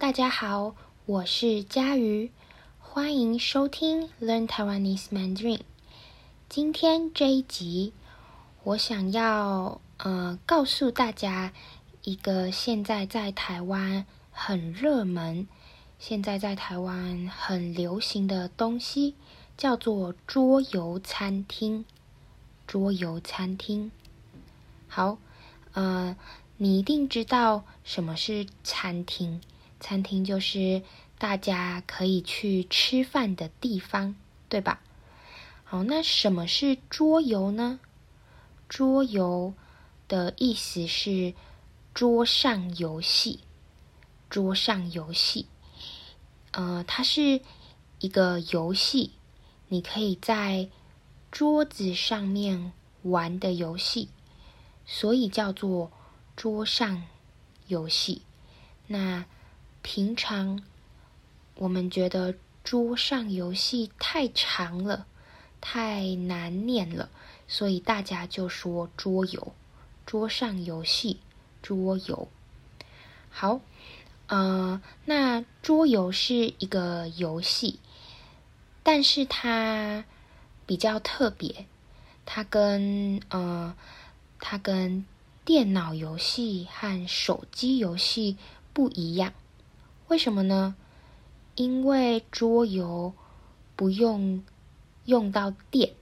大家好，我是佳瑜，欢迎收听 Learn Taiwanese Mandarin。今天这一集，我想要呃告诉大家一个现在在台湾很热门、现在在台湾很流行的东西，叫做桌游餐厅。桌游餐厅，好，呃，你一定知道什么是餐厅。餐厅就是大家可以去吃饭的地方，对吧？好，那什么是桌游呢？桌游的意思是桌上游戏。桌上游戏，呃，它是一个游戏，你可以在桌子上面玩的游戏，所以叫做桌上游戏。那平常我们觉得桌上游戏太长了，太难念了，所以大家就说桌游。桌上游戏，桌游。好，呃，那桌游是一个游戏，但是它比较特别，它跟呃，它跟电脑游戏和手机游戏不一样。为什么呢？因为桌游不用用到电，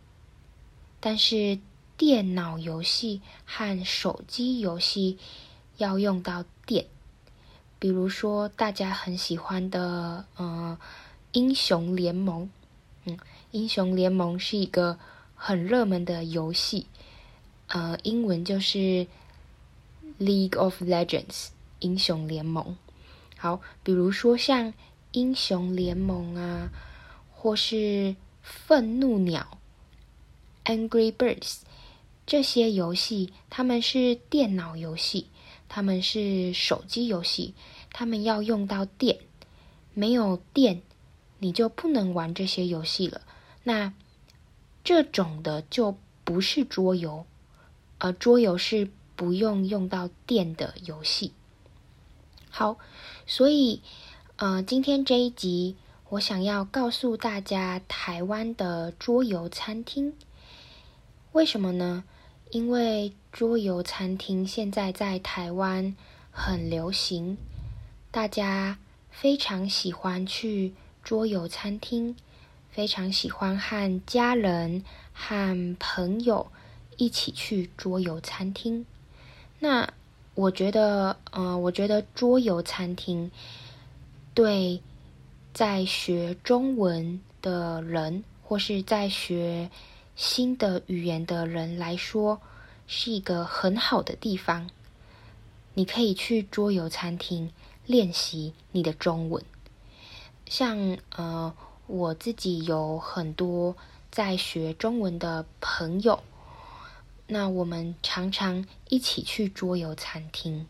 但是电脑游戏和手机游戏要用到电。比如说，大家很喜欢的呃《英雄联盟》，嗯，《英雄联盟》是一个很热门的游戏，呃，英文就是《League of Legends》英雄联盟。好，比如说像英雄联盟啊，或是愤怒鸟 （Angry Birds） 这些游戏，他们是电脑游戏，他们是手机游戏，他们要用到电，没有电你就不能玩这些游戏了。那这种的就不是桌游，而桌游是不用用到电的游戏。好，所以，呃，今天这一集我想要告诉大家台湾的桌游餐厅。为什么呢？因为桌游餐厅现在在台湾很流行，大家非常喜欢去桌游餐厅，非常喜欢和家人和朋友一起去桌游餐厅。那我觉得，嗯、呃，我觉得桌游餐厅对在学中文的人，或是在学新的语言的人来说，是一个很好的地方。你可以去桌游餐厅练习你的中文。像，呃，我自己有很多在学中文的朋友。那我们常常一起去桌游餐厅，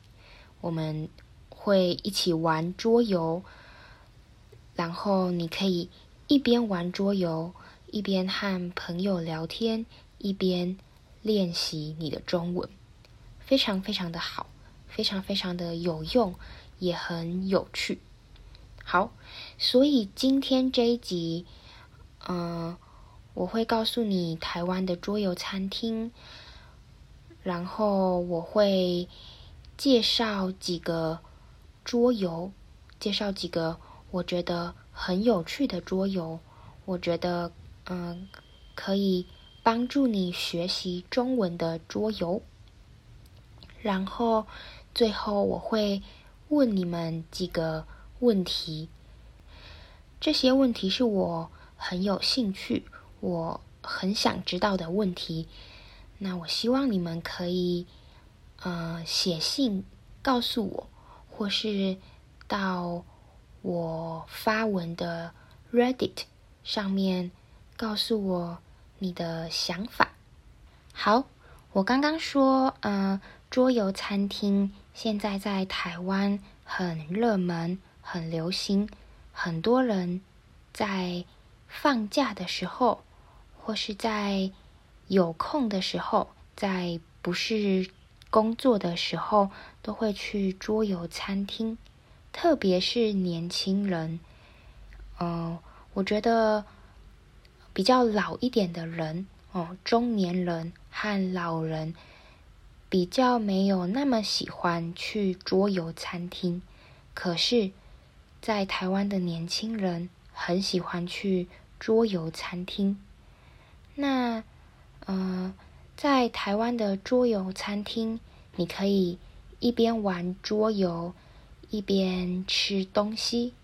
我们会一起玩桌游，然后你可以一边玩桌游，一边和朋友聊天，一边练习你的中文，非常非常的好，非常非常的有用，也很有趣。好，所以今天这一集，嗯、我会告诉你台湾的桌游餐厅。然后我会介绍几个桌游，介绍几个我觉得很有趣的桌游，我觉得嗯可以帮助你学习中文的桌游。然后最后我会问你们几个问题，这些问题是我很有兴趣，我很想知道的问题。那我希望你们可以，呃，写信告诉我，或是到我发文的 Reddit 上面告诉我你的想法。好，我刚刚说，呃，桌游餐厅现在在台湾很热门、很流行，很多人在放假的时候，或是在有空的时候，在不是工作的时候，都会去桌游餐厅。特别是年轻人，嗯、呃，我觉得比较老一点的人，哦、中年人和老人比较没有那么喜欢去桌游餐厅，可是，在台湾的年轻人很喜欢去桌游餐厅。那，呃，在台湾的桌游餐厅，你可以一边玩桌游，一边吃东西。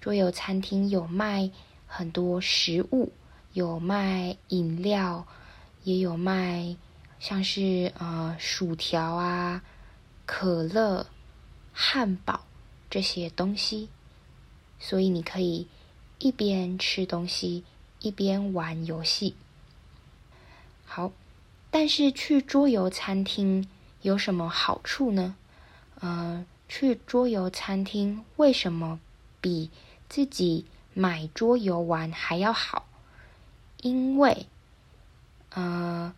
桌游餐厅有卖很多食物，有卖饮料，也有卖像是呃薯条啊、可乐、汉堡这些东西。所以你可以一边吃东西，一边玩游戏。好，但是去桌游餐厅有什么好处呢？呃，去桌游餐厅为什么比自己买桌游玩还要好？因为，呃，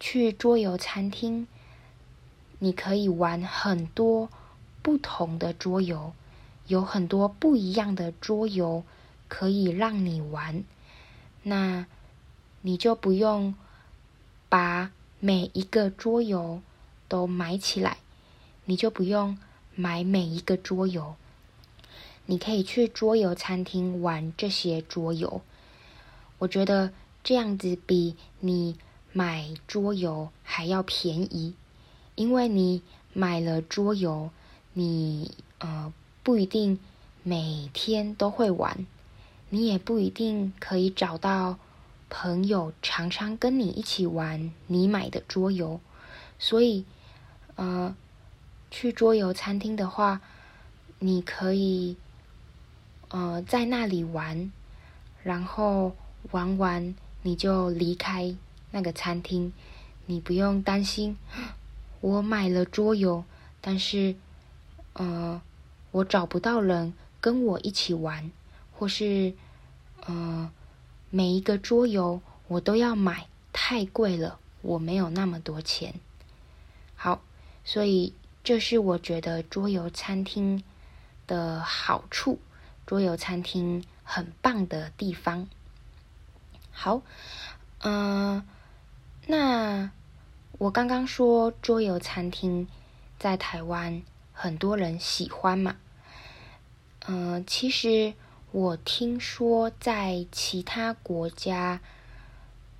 去桌游餐厅你可以玩很多不同的桌游。有很多不一样的桌游可以让你玩，那你就不用把每一个桌游都买起来，你就不用买每一个桌游，你可以去桌游餐厅玩这些桌游。我觉得这样子比你买桌游还要便宜，因为你买了桌游，你呃。不一定每天都会玩，你也不一定可以找到朋友常常跟你一起玩你买的桌游，所以，呃，去桌游餐厅的话，你可以，呃，在那里玩，然后玩完你就离开那个餐厅，你不用担心，我买了桌游，但是，呃。我找不到人跟我一起玩，或是，呃，每一个桌游我都要买，太贵了，我没有那么多钱。好，所以这是我觉得桌游餐厅的好处，桌游餐厅很棒的地方。好，嗯、那我刚刚说桌游餐厅在台湾很多人喜欢嘛。嗯、其实我听说在其他国家，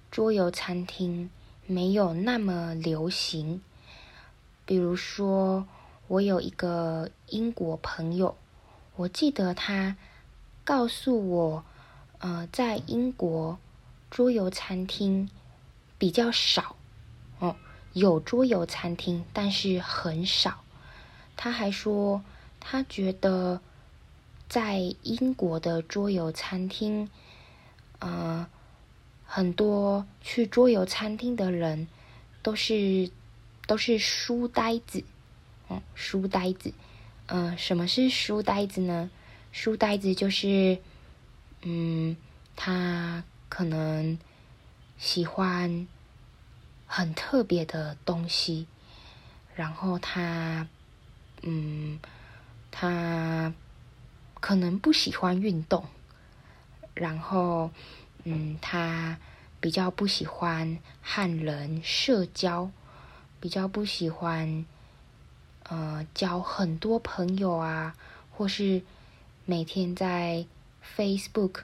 桌游餐厅没有那么流行。比如说，我有一个英国朋友，我记得他告诉我，呃，在英国桌游餐厅比较少，哦，有桌游餐厅，但是很少。他还说，他觉得。在英国的桌游餐厅，呃，很多去桌游餐厅的人都是都是书呆子，嗯，书呆子，嗯、呃，什么是书呆子呢？书呆子就是，嗯，他可能喜欢很特别的东西，然后他，嗯，他。可能不喜欢运动，然后，嗯，他比较不喜欢和人社交，比较不喜欢，呃，交很多朋友啊，或是每天在 Facebook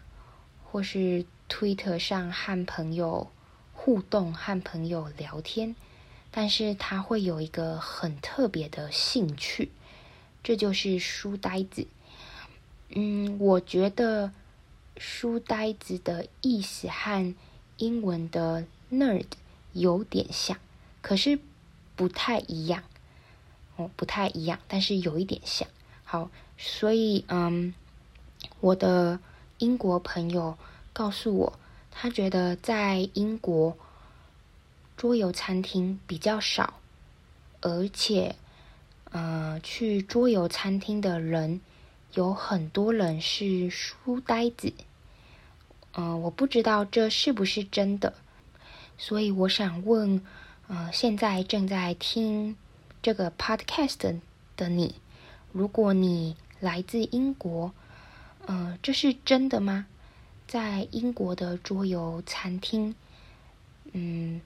或是 Twitter 上和朋友互动、和朋友聊天，但是他会有一个很特别的兴趣，这就是书呆子。嗯，我觉得书呆子的意思和英文的 nerd 有点像，可是不太一样。哦，不太一样，但是有一点像。好，所以嗯，我的英国朋友告诉我，他觉得在英国桌游餐厅比较少，而且呃，去桌游餐厅的人。有很多人是书呆子，嗯、我不知道这是不是真的，所以我想问，呃，现在正在听这个 podcast 的你，如果你来自英国，呃，这是真的吗？在英国的桌游餐厅，嗯，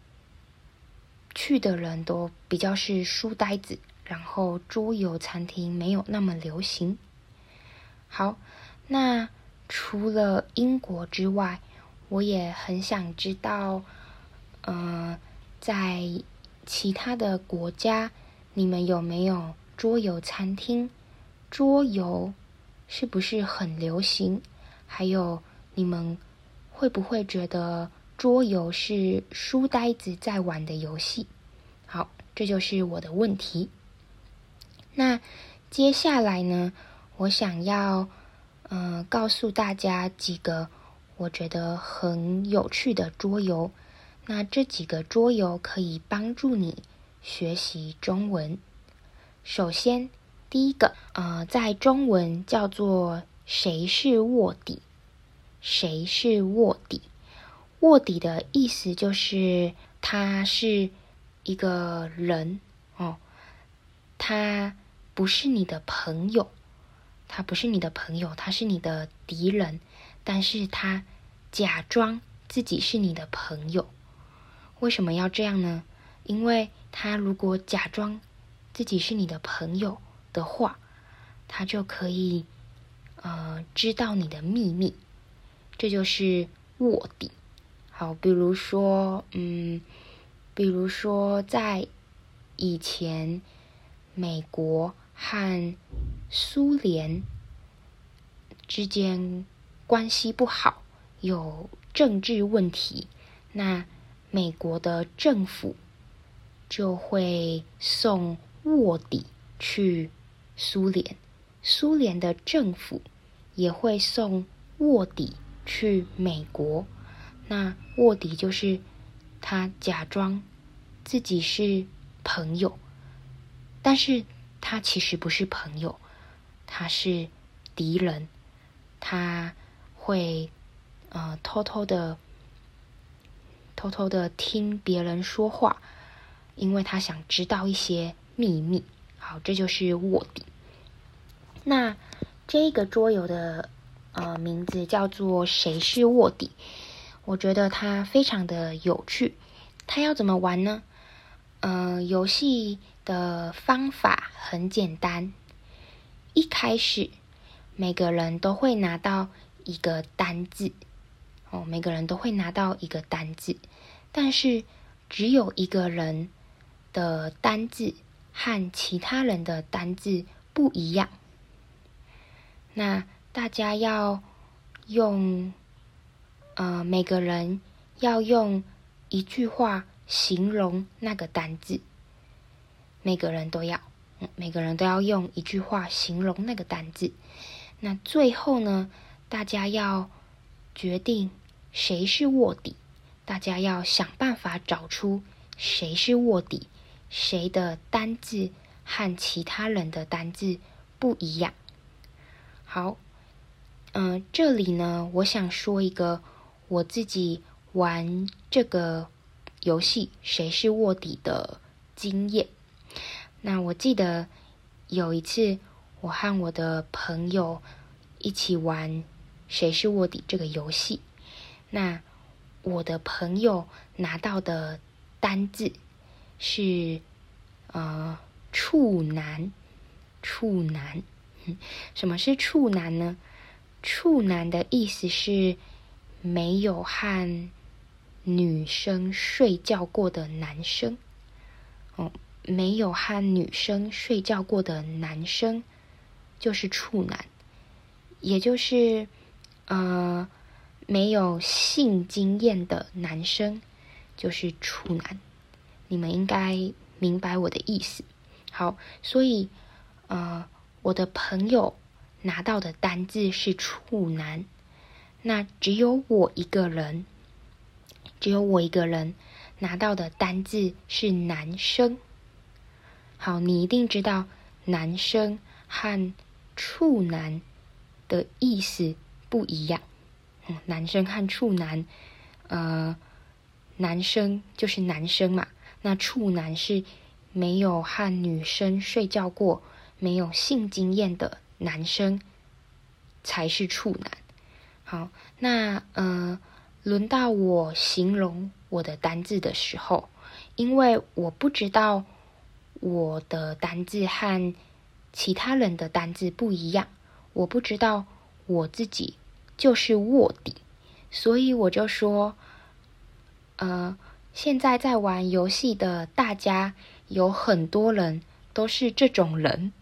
去的人都比较是书呆子，然后桌游餐厅没有那么流行。好，那除了英国之外，我也很想知道，呃，在其他的国家，你们有没有桌游餐厅？桌游是不是很流行？还有，你们会不会觉得桌游是书呆子在玩的游戏？好，这就是我的问题。那接下来呢，我想要，嗯、呃，告诉大家几个我觉得很有趣的桌游。那这几个桌游可以帮助你学习中文。首先，第一个，呃，在中文叫做“谁是卧底”。谁是卧底？卧底的意思就是他是一个人哦，他不是你的朋友，他不是你的朋友，他是你的敌人，但是他假装自己是你的朋友。为什么要这样呢？因为他如果假装自己是你的朋友的话，他就可以呃知道你的秘密。这就是卧底。好，比如说，嗯，比如说，在以前，美国和苏联之间关系不好，有政治问题，那美国的政府就会送卧底去苏联，苏联的政府也会送卧底。去美国，那卧底就是他假装自己是朋友，但是他其实不是朋友，他是敌人。他会呃偷偷的、偷偷的听别人说话，因为他想知道一些秘密。好，这就是卧底。那这个桌游的。呃，名字叫做“谁是卧底”。我觉得它非常的有趣。它要怎么玩呢？呃，游戏的方法很简单。一开始，每个人都会拿到一个单字。哦，每个人都会拿到一个单字，但是只有一个人的单字和其他人的单字不一样。那大家要用，呃，每个人要用一句话形容那个单字。每个人都要，每个人都要用一句话形容那个单字。那最后呢，大家要决定谁是卧底。大家要想办法找出谁是卧底，谁的单字和其他人的单字不一样。好。嗯、这里呢，我想说一个我自己玩这个游戏“谁是卧底”的经验。那我记得有一次，我和我的朋友一起玩“谁是卧底”这个游戏。那我的朋友拿到的单字是呃“处男”，处男。什么是处男呢？处男的意思是没有和女生睡觉过的男生。哦，没有和女生睡觉过的男生就是处男，也就是呃没有性经验的男生就是处男。你们应该明白我的意思。好，所以呃我的朋友。拿到的单字是处男，那只有我一个人，只有我一个人拿到的单字是男生。好，你一定知道男生和处男的意思不一样。嗯，男生和处男，呃，男生就是男生嘛，那处男是没有和女生睡觉过，没有性经验的男生才是处男。好，那呃，轮到我形容我的单字的时候，因为我不知道我的单字和其他人的单字不一样，我不知道我自己就是卧底，所以我就说，呃，现在在玩游戏的大家有很多人都是这种人。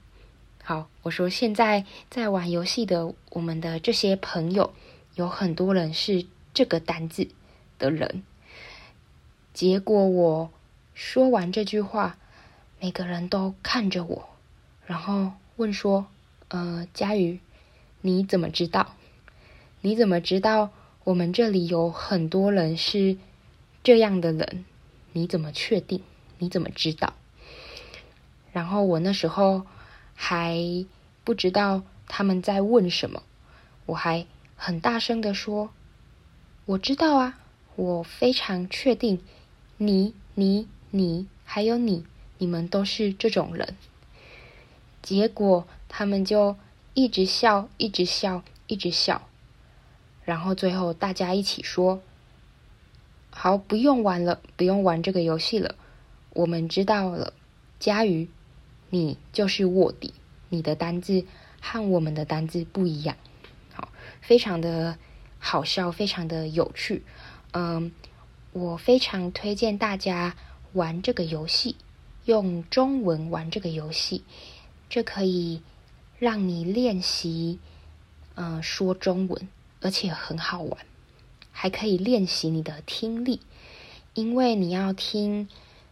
好，我说现在在玩游戏的我们的这些朋友。有很多人是这个单字的人，结果我说完这句话，每个人都看着我，然后问说：“呃，佳瑜，你怎么知道？你怎么知道我们这里有很多人是这样的人？你怎么确定？你怎么知道？”然后我那时候还不知道他们在问什么，我还。很大声的说：“我知道啊，我非常确定你、你、你还有你，你们都是这种人。”结果他们就一直笑，一直笑，一直笑。然后最后大家一起说：“好，不用玩了，不用玩这个游戏了。我们知道了，佳瑜，你就是卧底，你的单字和我们的单字不一样。”好非常的好笑，非常的有趣，嗯，我非常推荐大家玩这个游戏，用中文玩这个游戏，这可以让你练习，嗯，说中文，而且很好玩，还可以练习你的听力，因为你要听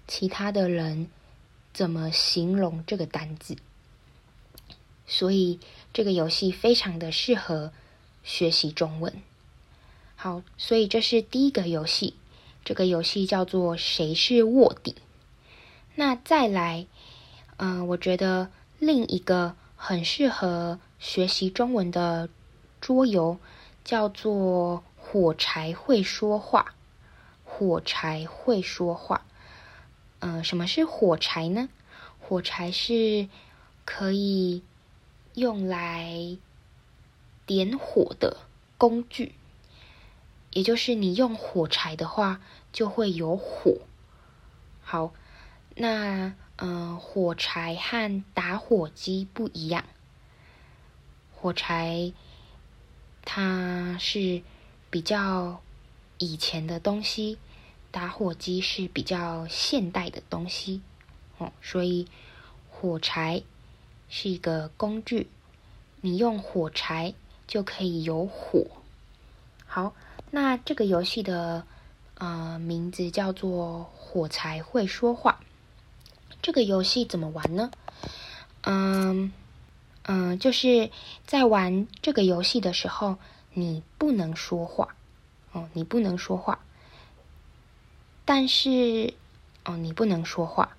其他的人怎么形容这个单字，所以这个游戏非常的适合。学习中文，好，所以这是第一个游戏。这个游戏叫做“谁是卧底”。那再来，嗯、我觉得另一个很适合学习中文的桌游叫做“火柴会说话”。火柴会说话，嗯、什么是火柴呢？火柴是可以用来。点火的工具，也就是你用火柴的话，就会有火。好，那嗯、呃，火柴和打火机不一样。火柴它是比较以前的东西，打火机是比较现代的东西。哦，所以火柴是一个工具，你用火柴。就可以有火。好，那这个游戏的呃名字叫做“火柴会说话”。这个游戏怎么玩呢？嗯嗯，就是在玩这个游戏的时候，你不能说话哦，你不能说话。但是哦，你不能说话。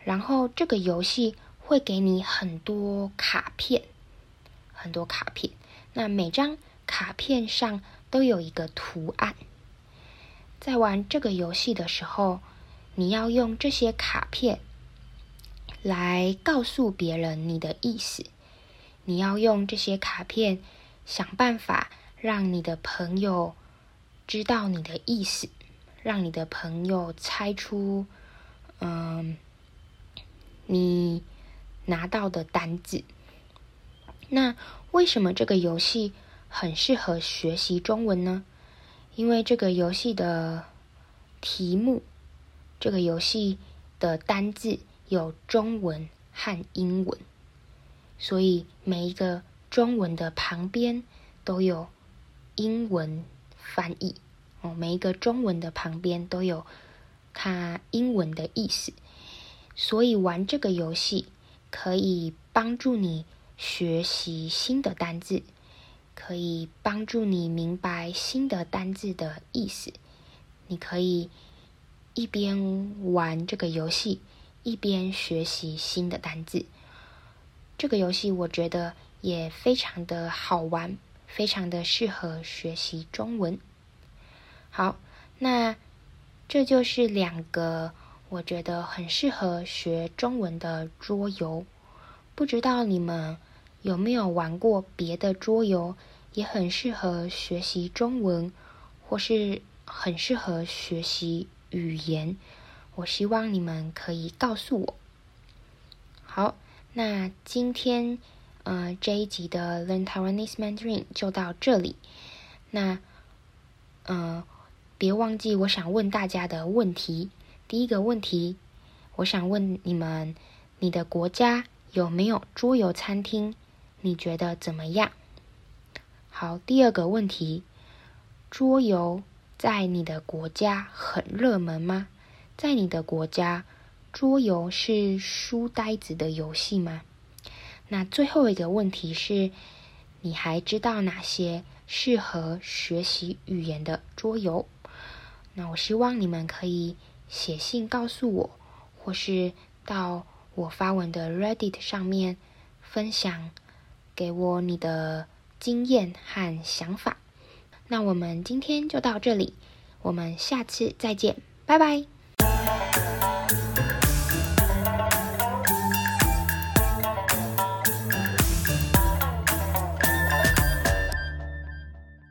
然后这个游戏会给你很多卡片，很多卡片。那每张卡片上都有一个图案。在玩这个游戏的时候，你要用这些卡片来告诉别人你的意思。你要用这些卡片想办法让你的朋友知道你的意思，让你的朋友猜出，嗯，你拿到的单字。那为什么这个游戏很适合学习中文呢？因为这个游戏的题目，这个游戏的单字有中文和英文，所以每一个中文的旁边都有英文翻译哦，每一个中文的旁边都有它英文的意思，所以玩这个游戏可以帮助你。学习新的单字，可以帮助你明白新的单字的意思。你可以一边玩这个游戏，一边学习新的单字。这个游戏我觉得也非常的好玩，非常的适合学习中文。好，那这就是两个我觉得很适合学中文的桌游。不知道你们有没有玩过别的桌游，也很适合学习中文，或是很适合学习语言。我希望你们可以告诉我。好，那今天呃这一集的 Learn Taiwanese Mandarin 就到这里。那呃别忘记，我想问大家的问题。第一个问题，我想问你们：你的国家有没有桌游餐厅？你觉得怎么样？好，第二个问题，桌游在你的国家很热门吗？在你的国家，桌游是书呆子的游戏吗？那最后一个问题是，你还知道哪些适合学习语言的桌游？那我希望你们可以写信告诉我，或是到我发文的 Reddit 上面分享。给我你的经验和想法。那我们今天就到这里，我们下次再见，拜拜。